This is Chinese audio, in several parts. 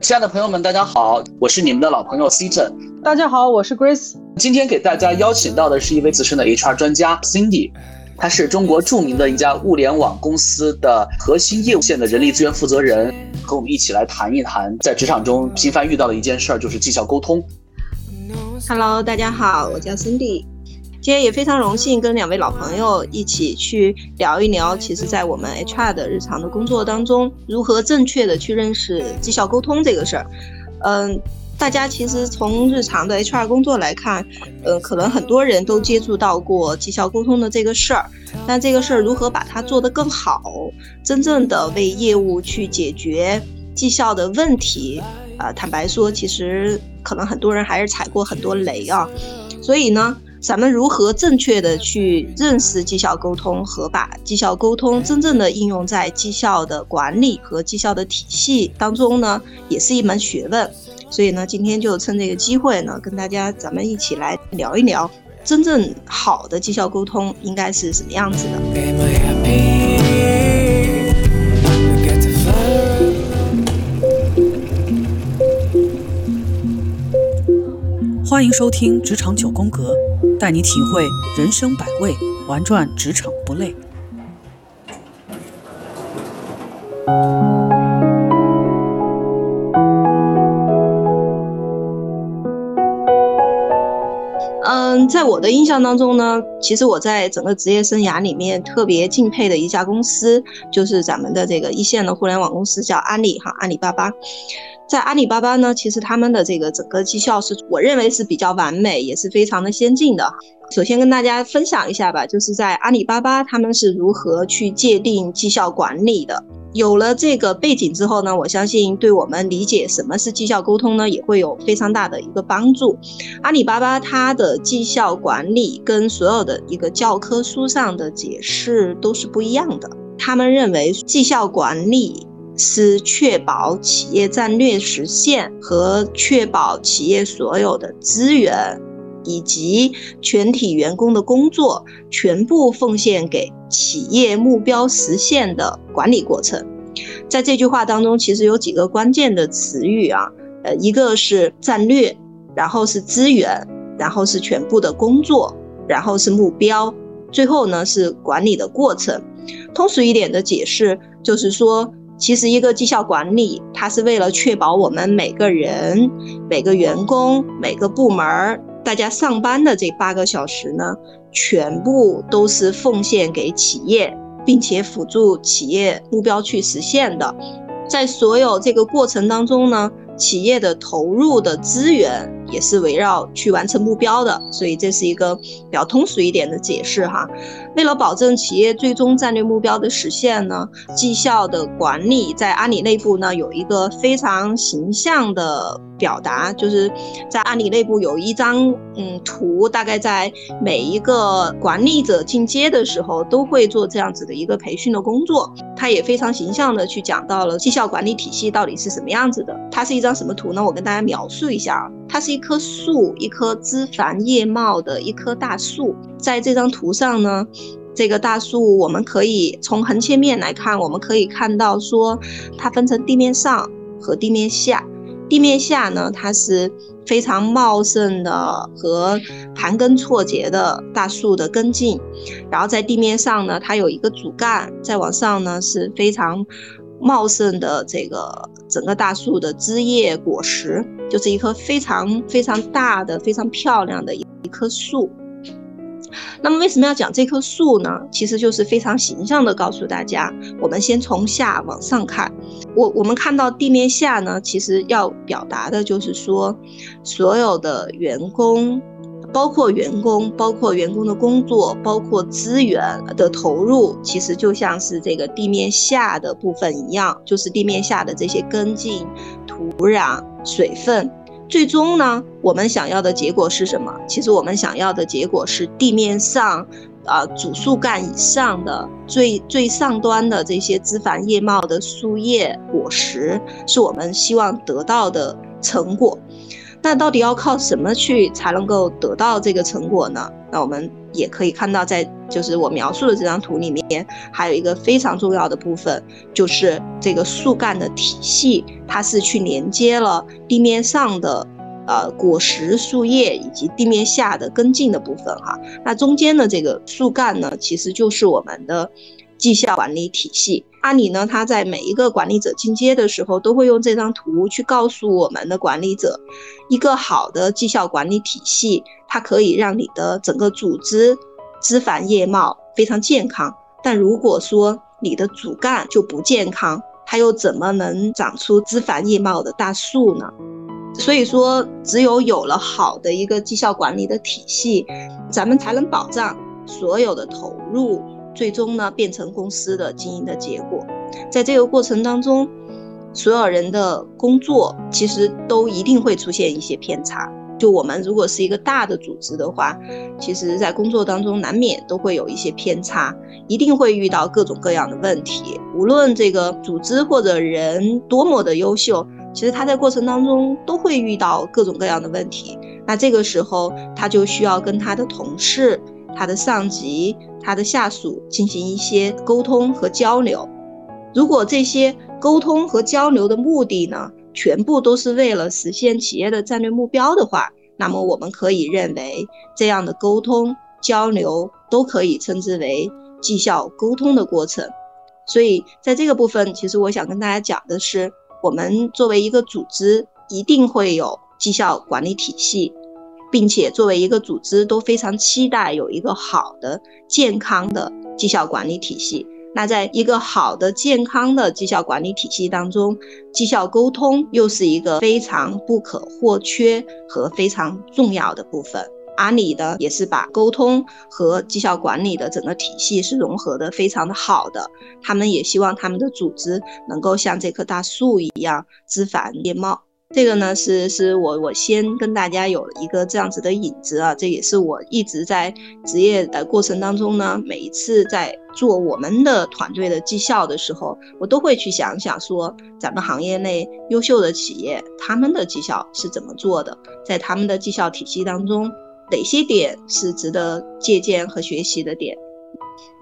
亲爱的朋友们，大家好，我是你们的老朋友 C 正。大家好，我是 Grace。今天给大家邀请到的是一位资深的 HR 专家 Cindy，她是中国著名的一家物联网公司的核心业务线的人力资源负责人，和我们一起来谈一谈在职场中频繁遇到的一件事儿，就是绩效沟通。Hello，大家好，我叫 Cindy。今天也非常荣幸跟两位老朋友一起去聊一聊，其实，在我们 HR 的日常的工作当中，如何正确的去认识绩效沟通这个事儿。嗯，大家其实从日常的 HR 工作来看，呃，可能很多人都接触到过绩效沟通的这个事儿，但这个事儿如何把它做得更好，真正的为业务去解决绩效的问题，啊，坦白说，其实可能很多人还是踩过很多雷啊，所以呢。咱们如何正确的去认识绩效沟通和把绩效沟通真正的应用在绩效的管理和绩效的体系当中呢？也是一门学问。所以呢，今天就趁这个机会呢，跟大家咱们一起来聊一聊，真正好的绩效沟通应该是什么样子的。欢迎收听《职场九宫格》，带你体会人生百味，玩转职场不累。嗯，在我的印象当中呢，其实我在整个职业生涯里面特别敬佩的一家公司，就是咱们的这个一线的互联网公司，叫阿里哈，阿里巴巴。在阿里巴巴呢，其实他们的这个整个绩效是我认为是比较完美，也是非常的先进的。首先跟大家分享一下吧，就是在阿里巴巴他们是如何去界定绩效管理的。有了这个背景之后呢，我相信对我们理解什么是绩效沟通呢，也会有非常大的一个帮助。阿里巴巴它的绩效管理跟所有的一个教科书上的解释都是不一样的。他们认为绩效管理。是确保企业战略实现和确保企业所有的资源以及全体员工的工作全部奉献给企业目标实现的管理过程。在这句话当中，其实有几个关键的词语啊，呃，一个是战略，然后是资源，然后是全部的工作，然后是目标，最后呢是管理的过程。通俗一点的解释就是说。其实，一个绩效管理，它是为了确保我们每个人、每个员工、每个部门，大家上班的这八个小时呢，全部都是奉献给企业，并且辅助企业目标去实现的。在所有这个过程当中呢，企业的投入的资源。也是围绕去完成目标的，所以这是一个比较通俗一点的解释哈。为了保证企业最终战略目标的实现呢，绩效的管理在阿里内部呢有一个非常形象的表达，就是在阿里内部有一张嗯图，大概在每一个管理者进阶的时候都会做这样子的一个培训的工作。它也非常形象的去讲到了绩效管理体系到底是什么样子的。它是一张什么图呢？我跟大家描述一下啊，它是。一棵树，一棵枝繁叶茂的一棵大树，在这张图上呢，这个大树我们可以从横切面来看，我们可以看到说它分成地面上和地面下。地面下呢，它是非常茂盛的和盘根错节的大树的根茎，然后在地面上呢，它有一个主干，再往上呢是非常。茂盛的这个整个大树的枝叶果实，就是一棵非常非常大的、非常漂亮的一棵树。那么为什么要讲这棵树呢？其实就是非常形象的告诉大家，我们先从下往上看。我我们看到地面下呢，其实要表达的就是说，所有的员工。包括员工，包括员工的工作，包括资源的投入，其实就像是这个地面下的部分一样，就是地面下的这些根茎、土壤、水分。最终呢，我们想要的结果是什么？其实我们想要的结果是地面上，啊，主树干以上的最最上端的这些枝繁叶茂的树叶果实，是我们希望得到的成果。那到底要靠什么去才能够得到这个成果呢？那我们也可以看到，在就是我描述的这张图里面，还有一个非常重要的部分，就是这个树干的体系，它是去连接了地面上的。呃，果实、树叶以及地面下的根茎的部分，哈，那中间的这个树干呢，其实就是我们的绩效管理体系。阿里呢，他在每一个管理者进阶的时候，都会用这张图去告诉我们的管理者，一个好的绩效管理体系，它可以让你的整个组织枝繁叶茂，非常健康。但如果说你的主干就不健康，它又怎么能长出枝繁叶茂的大树呢？所以说，只有有了好的一个绩效管理的体系，咱们才能保障所有的投入最终呢变成公司的经营的结果。在这个过程当中，所有人的工作其实都一定会出现一些偏差。就我们如果是一个大的组织的话，其实在工作当中难免都会有一些偏差，一定会遇到各种各样的问题。无论这个组织或者人多么的优秀。其实他在过程当中都会遇到各种各样的问题，那这个时候他就需要跟他的同事、他的上级、他的下属进行一些沟通和交流。如果这些沟通和交流的目的呢，全部都是为了实现企业的战略目标的话，那么我们可以认为这样的沟通交流都可以称之为绩效沟通的过程。所以在这个部分，其实我想跟大家讲的是。我们作为一个组织，一定会有绩效管理体系，并且作为一个组织都非常期待有一个好的、健康的绩效管理体系。那在一个好的、健康的绩效管理体系当中，绩效沟通又是一个非常不可或缺和非常重要的部分。阿里的也是把沟通和绩效管理的整个体系是融合的非常的好的，他们也希望他们的组织能够像这棵大树一样枝繁叶茂。这个呢是是我我先跟大家有一个这样子的引子啊，这也是我一直在职业的过程当中呢，每一次在做我们的团队的绩效的时候，我都会去想想说，咱们行业内优秀的企业他们的绩效是怎么做的，在他们的绩效体系当中。哪些点是值得借鉴和学习的点？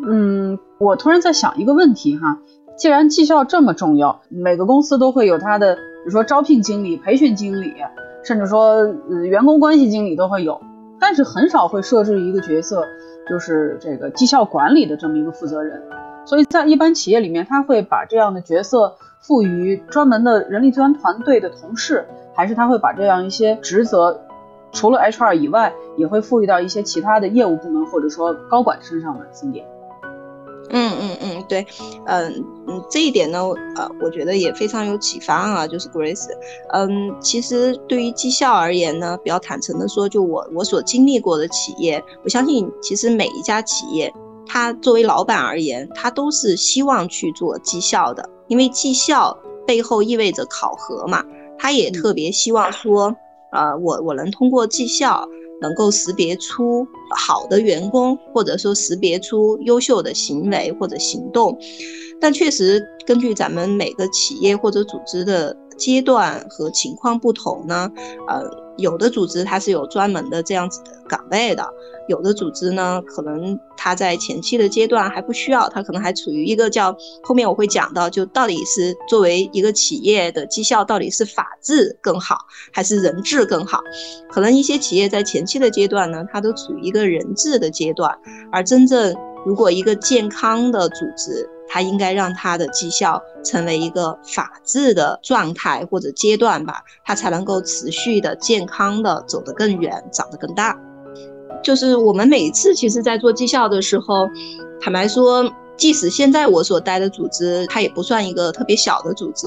嗯，我突然在想一个问题哈，既然绩效这么重要，每个公司都会有它的，比如说招聘经理、培训经理，甚至说呃员工关系经理都会有，但是很少会设置一个角色，就是这个绩效管理的这么一个负责人。所以在一般企业里面，他会把这样的角色赋予专门的人力资源团队的同事，还是他会把这样一些职责？除了 HR 以外，也会赋予到一些其他的业务部门或者说高管身上的经验。嗯嗯嗯，对，嗯嗯，这一点呢，呃，我觉得也非常有启发啊。就是 Grace，嗯，其实对于绩效而言呢，比较坦诚的说，就我我所经历过的企业，我相信其实每一家企业，他作为老板而言，他都是希望去做绩效的，因为绩效背后意味着考核嘛，他也特别希望说。呃，我我能通过绩效能够识别出好的员工，或者说识别出优秀的行为或者行动，但确实根据咱们每个企业或者组织的阶段和情况不同呢，呃。有的组织它是有专门的这样子的岗位的，有的组织呢，可能它在前期的阶段还不需要，它可能还处于一个叫后面我会讲到，就到底是作为一个企业的绩效，到底是法治更好还是人治更好？可能一些企业在前期的阶段呢，它都处于一个人治的阶段，而真正如果一个健康的组织，它应该让它的绩效成为一个法治的状态或者阶段吧，它才能够持续的健康的走得更远，长得更大。就是我们每次其实在做绩效的时候，坦白说，即使现在我所待的组织它也不算一个特别小的组织，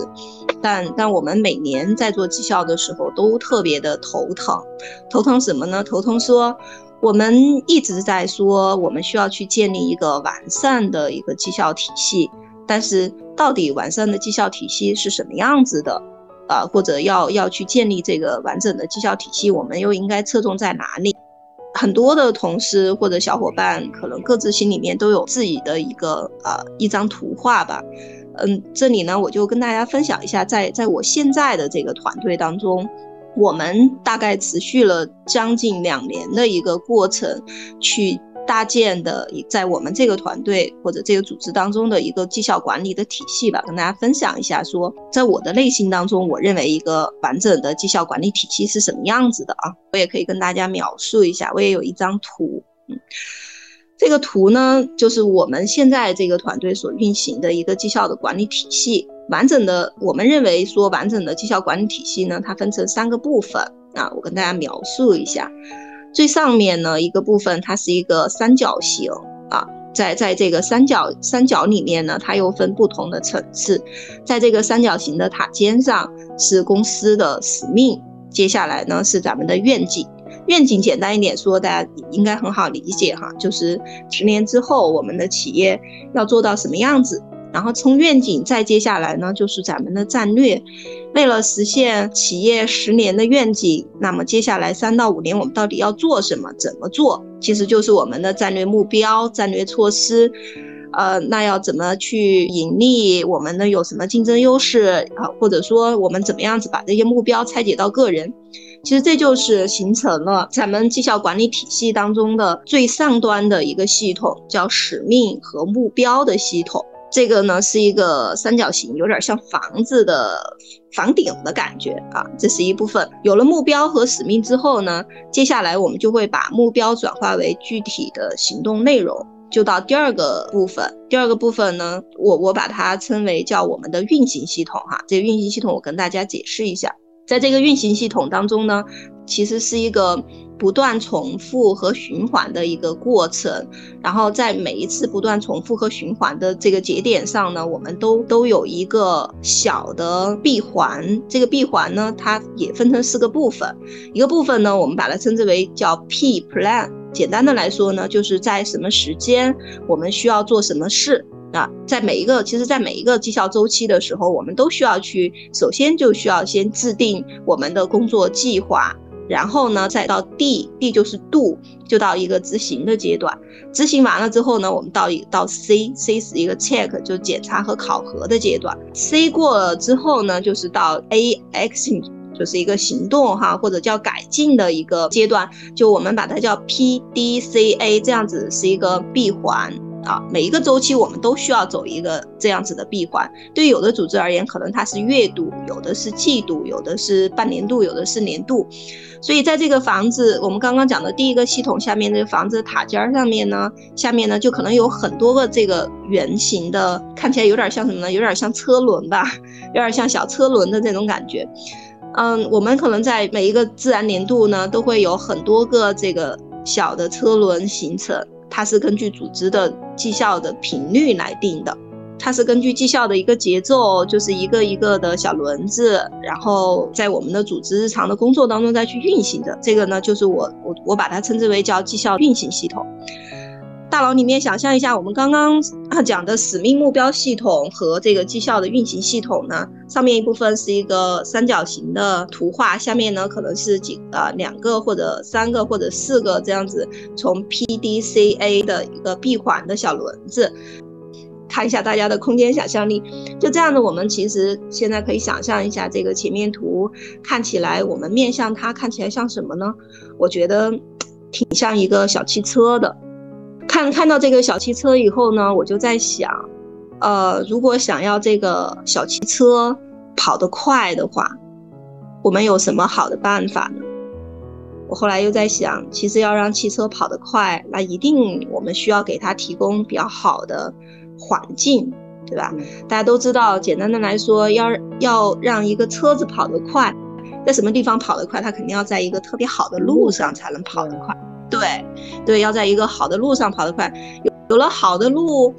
但但我们每年在做绩效的时候都特别的头疼，头疼什么呢？头疼说。我们一直在说，我们需要去建立一个完善的一个绩效体系，但是到底完善的绩效体系是什么样子的？啊，或者要要去建立这个完整的绩效体系，我们又应该侧重在哪里？很多的同事或者小伙伴可能各自心里面都有自己的一个啊一张图画吧。嗯，这里呢我就跟大家分享一下，在在我现在的这个团队当中。我们大概持续了将近两年的一个过程，去搭建的在我们这个团队或者这个组织当中的一个绩效管理的体系吧，跟大家分享一下。说在我的内心当中，我认为一个完整的绩效管理体系是什么样子的啊？我也可以跟大家描述一下。我也有一张图，嗯，这个图呢，就是我们现在这个团队所运行的一个绩效的管理体系。完整的，我们认为说完整的绩效管理体系呢，它分成三个部分啊，我跟大家描述一下。最上面呢一个部分，它是一个三角形啊，在在这个三角三角里面呢，它又分不同的层次。在这个三角形的塔尖上是公司的使命，接下来呢是咱们的愿景。愿景简单一点说，大家应该很好理解哈，就是十年之后我们的企业要做到什么样子。然后从愿景再接下来呢，就是咱们的战略。为了实现企业十年的愿景，那么接下来三到五年我们到底要做什么？怎么做？其实就是我们的战略目标、战略措施。呃，那要怎么去盈利？我们呢有什么竞争优势啊？或者说我们怎么样子把这些目标拆解到个人？其实这就是形成了咱们绩效管理体系当中的最上端的一个系统，叫使命和目标的系统。这个呢是一个三角形，有点像房子的房顶的感觉啊。这是一部分。有了目标和使命之后呢，接下来我们就会把目标转化为具体的行动内容，就到第二个部分。第二个部分呢，我我把它称为叫我们的运行系统哈。这个运行系统我跟大家解释一下，在这个运行系统当中呢，其实是一个。不断重复和循环的一个过程，然后在每一次不断重复和循环的这个节点上呢，我们都都有一个小的闭环。这个闭环呢，它也分成四个部分。一个部分呢，我们把它称之为叫 P Plan。简单的来说呢，就是在什么时间我们需要做什么事啊？在每一个其实，在每一个绩效周期的时候，我们都需要去，首先就需要先制定我们的工作计划。然后呢，再到 D，D 就是 Do，就到一个执行的阶段。执行完了之后呢，我们到一到 C，C 是一个 Check，就检查和考核的阶段。C 过了之后呢，就是到 A，Action，就是一个行动哈，或者叫改进的一个阶段。就我们把它叫 PDCA，这样子是一个闭环。啊，每一个周期我们都需要走一个这样子的闭环。对有的组织而言，可能它是月度，有的是季度，有的是半年度，有的是年度。所以在这个房子，我们刚刚讲的第一个系统下面这个房子塔尖上面呢，下面呢就可能有很多个这个圆形的，看起来有点像什么呢？有点像车轮吧，有点像小车轮的这种感觉。嗯，我们可能在每一个自然年度呢，都会有很多个这个小的车轮形成。它是根据组织的绩效的频率来定的，它是根据绩效的一个节奏，就是一个一个的小轮子，然后在我们的组织日常的工作当中再去运行的。这个呢，就是我我我把它称之为叫绩效运行系统。大脑里面想象一下，我们刚刚讲的使命目标系统和这个绩效的运行系统呢，上面一部分是一个三角形的图画，下面呢可能是几呃两个或者三个或者四个这样子，从 P D C A 的一个闭环的小轮子，看一下大家的空间想象力，就这样的，我们其实现在可以想象一下这个前面图看起来，我们面向它看起来像什么呢？我觉得挺像一个小汽车的。看看到这个小汽车以后呢，我就在想，呃，如果想要这个小汽车跑得快的话，我们有什么好的办法呢？我后来又在想，其实要让汽车跑得快，那一定我们需要给它提供比较好的环境，对吧？大家都知道，简单的来说，要要让一个车子跑得快，在什么地方跑得快？它肯定要在一个特别好的路上才能跑得快。对，对，要在一个好的路上跑得快，有有了好的路，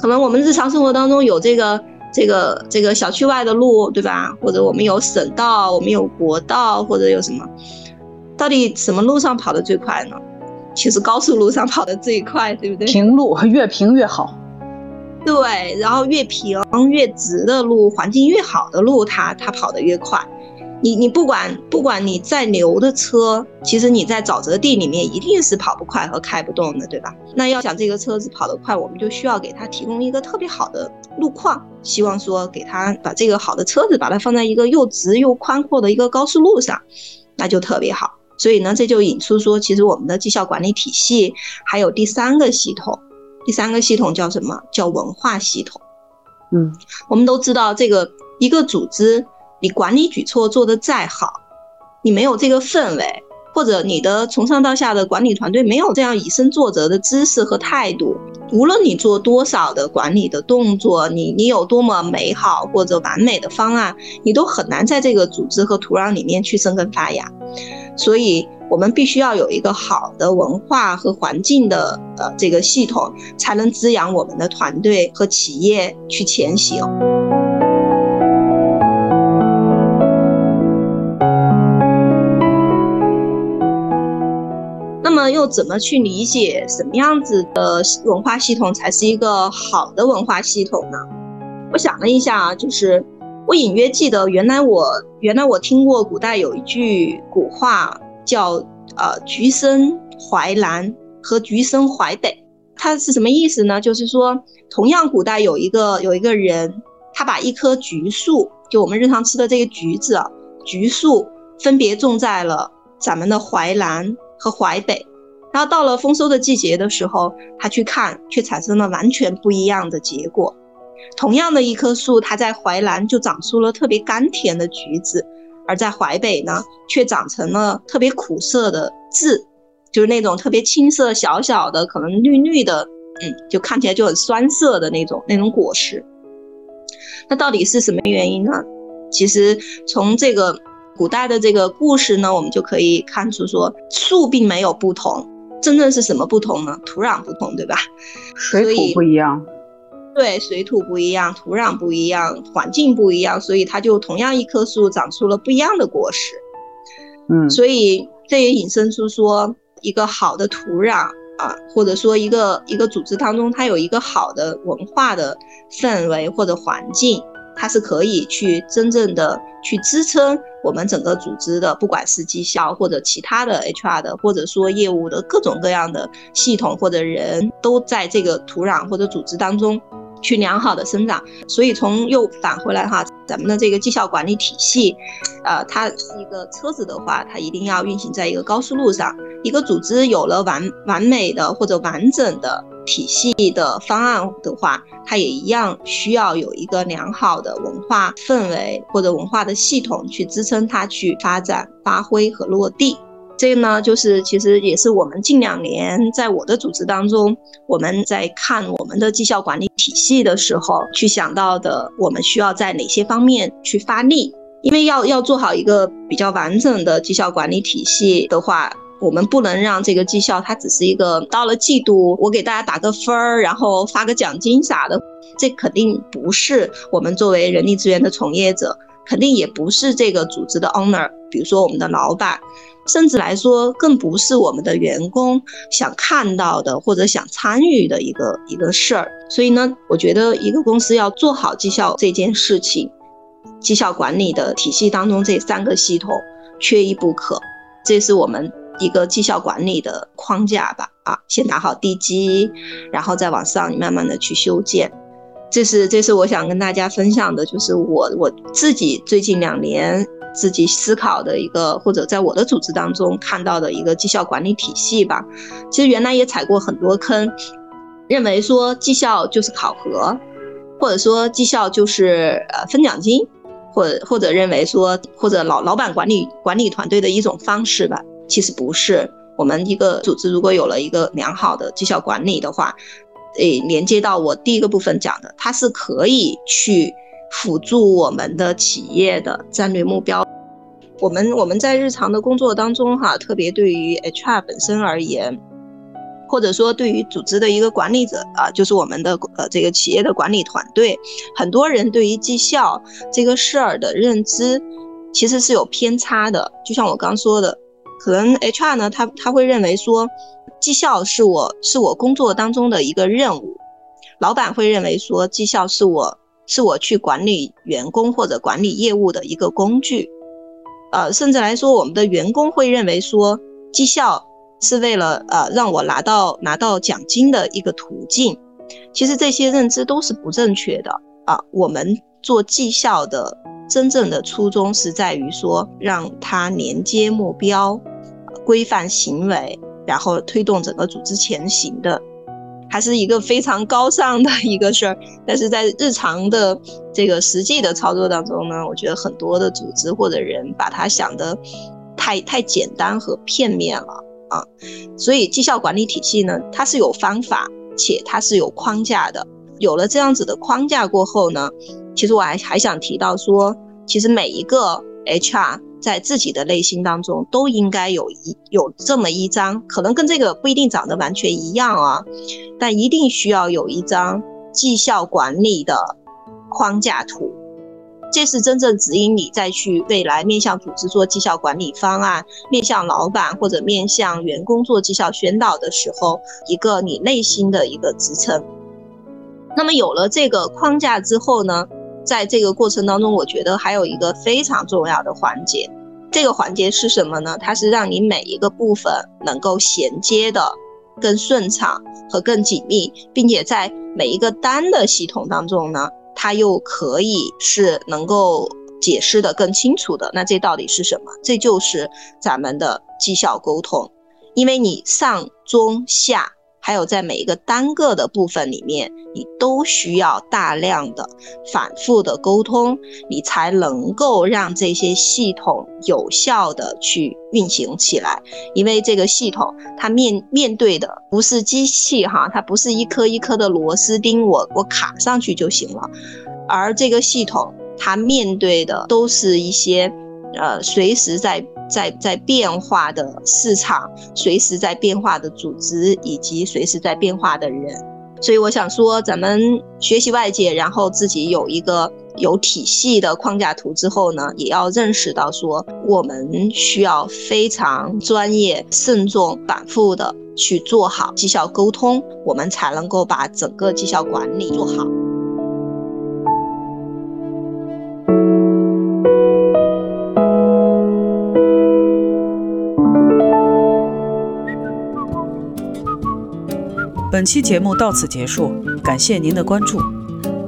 可能我们日常生活当中有这个这个这个小区外的路，对吧？或者我们有省道，我们有国道，或者有什么？到底什么路上跑得最快呢？其实高速路上跑得最快，对不对？平路越平越好。对，然后越平越直的路，环境越好的路，它它跑得越快。你你不管不管你再牛的车，其实你在沼泽地里面一定是跑不快和开不动的，对吧？那要想这个车子跑得快，我们就需要给它提供一个特别好的路况，希望说给它把这个好的车子把它放在一个又直又宽阔的一个高速路上，那就特别好。所以呢，这就引出说，其实我们的绩效管理体系还有第三个系统，第三个系统叫什么？叫文化系统。嗯，我们都知道，这个一个组织，你管理举措做得再好，你没有这个氛围。或者你的从上到下的管理团队没有这样以身作则的知识和态度，无论你做多少的管理的动作，你你有多么美好或者完美的方案，你都很难在这个组织和土壤里面去生根发芽。所以，我们必须要有一个好的文化和环境的呃这个系统，才能滋养我们的团队和企业去前行。又怎么去理解什么样子的文化系统才是一个好的文化系统呢？我想了一下啊，就是我隐约记得，原来我原来我听过古代有一句古话叫呃“橘生淮南”和“橘生淮北”，它是什么意思呢？就是说，同样古代有一个有一个人，他把一棵橘树，就我们日常吃的这个橘子，橘树分别种在了咱们的淮南和淮北。然后到了丰收的季节的时候，他去看，却产生了完全不一样的结果。同样的一棵树，它在淮南就长出了特别甘甜的橘子，而在淮北呢，却长成了特别苦涩的字，就是那种特别青涩小小的，可能绿绿的，嗯，就看起来就很酸涩的那种那种果实。那到底是什么原因呢？其实从这个古代的这个故事呢，我们就可以看出说，树并没有不同。真正是什么不同呢？土壤不同，对吧？水土不一样。对，水土不一样，土壤不一样，环境不一样，所以它就同样一棵树长出了不一样的果实。嗯，所以这也引申出说，一个好的土壤啊，或者说一个一个组织当中，它有一个好的文化的氛围或者环境。它是可以去真正的去支撑我们整个组织的，不管是绩效或者其他的 HR 的，或者说业务的各种各样的系统或者人都在这个土壤或者组织当中。去良好的生长，所以从又返回来哈，咱们的这个绩效管理体系，呃，它是一个车子的话，它一定要运行在一个高速路上。一个组织有了完完美的或者完整的体系的方案的话，它也一样需要有一个良好的文化氛围或者文化的系统去支撑它去发展、发挥和落地。这个呢，就是其实也是我们近两年在我的组织当中，我们在看我们的绩效管理体系的时候，去想到的，我们需要在哪些方面去发力？因为要要做好一个比较完整的绩效管理体系的话，我们不能让这个绩效它只是一个到了季度我给大家打个分儿，然后发个奖金啥的，这肯定不是我们作为人力资源的从业者，肯定也不是这个组织的 owner，比如说我们的老板。甚至来说，更不是我们的员工想看到的或者想参与的一个一个事儿。所以呢，我觉得一个公司要做好绩效这件事情，绩效管理的体系当中这三个系统缺一不可。这是我们一个绩效管理的框架吧？啊，先打好地基，然后再往上慢慢的去修建。这是这是我想跟大家分享的，就是我我自己最近两年。自己思考的一个，或者在我的组织当中看到的一个绩效管理体系吧。其实原来也踩过很多坑，认为说绩效就是考核，或者说绩效就是呃分奖金，或或者认为说或者老老板管理管理团队的一种方式吧。其实不是，我们一个组织如果有了一个良好的绩效管理的话，诶，连接到我第一个部分讲的，它是可以去。辅助我们的企业的战略目标，我们我们在日常的工作当中哈，特别对于 HR 本身而言，或者说对于组织的一个管理者啊，就是我们的呃这个企业的管理团队，很多人对于绩效这个事儿的认知其实是有偏差的。就像我刚说的，可能 HR 呢，他他会认为说，绩效是我是我工作当中的一个任务，老板会认为说，绩效是我。是我去管理员工或者管理业务的一个工具，呃，甚至来说，我们的员工会认为说，绩效是为了呃让我拿到拿到奖金的一个途径。其实这些认知都是不正确的啊。我们做绩效的真正的初衷是在于说，让它连接目标，规范行为，然后推动整个组织前行的，还是一个非常高尚的一个事儿。但是在日常的这个实际的操作当中呢，我觉得很多的组织或者人把它想的太太简单和片面了啊。所以绩效管理体系呢，它是有方法，且它是有框架的。有了这样子的框架过后呢，其实我还还想提到说，其实每一个 HR 在自己的内心当中都应该有一有这么一张，可能跟这个不一定长得完全一样啊，但一定需要有一张绩效管理的框架图，这是真正指引你再去未来面向组织做绩效管理方案，面向老板或者面向员工做绩效宣导的时候，一个你内心的一个支撑。那么有了这个框架之后呢，在这个过程当中，我觉得还有一个非常重要的环节，这个环节是什么呢？它是让你每一个部分能够衔接的更顺畅和更紧密，并且在每一个单的系统当中呢，它又可以是能够解释的更清楚的。那这到底是什么？这就是咱们的绩效沟通，因为你上中下。还有在每一个单个的部分里面，你都需要大量的反复的沟通，你才能够让这些系统有效的去运行起来。因为这个系统它面面对的不是机器哈，它不是一颗一颗的螺丝钉，我我卡上去就行了，而这个系统它面对的都是一些呃随时在。在在变化的市场，随时在变化的组织，以及随时在变化的人，所以我想说，咱们学习外界，然后自己有一个有体系的框架图之后呢，也要认识到说，我们需要非常专业、慎重、反复的去做好绩效沟通，我们才能够把整个绩效管理做好。本期节目到此结束，感谢您的关注。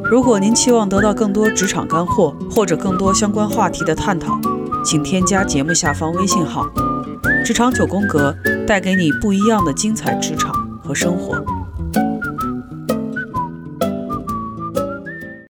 如果您期望得到更多职场干货或者更多相关话题的探讨，请添加节目下方微信号“职场九宫格”，带给你不一样的精彩职场和生活。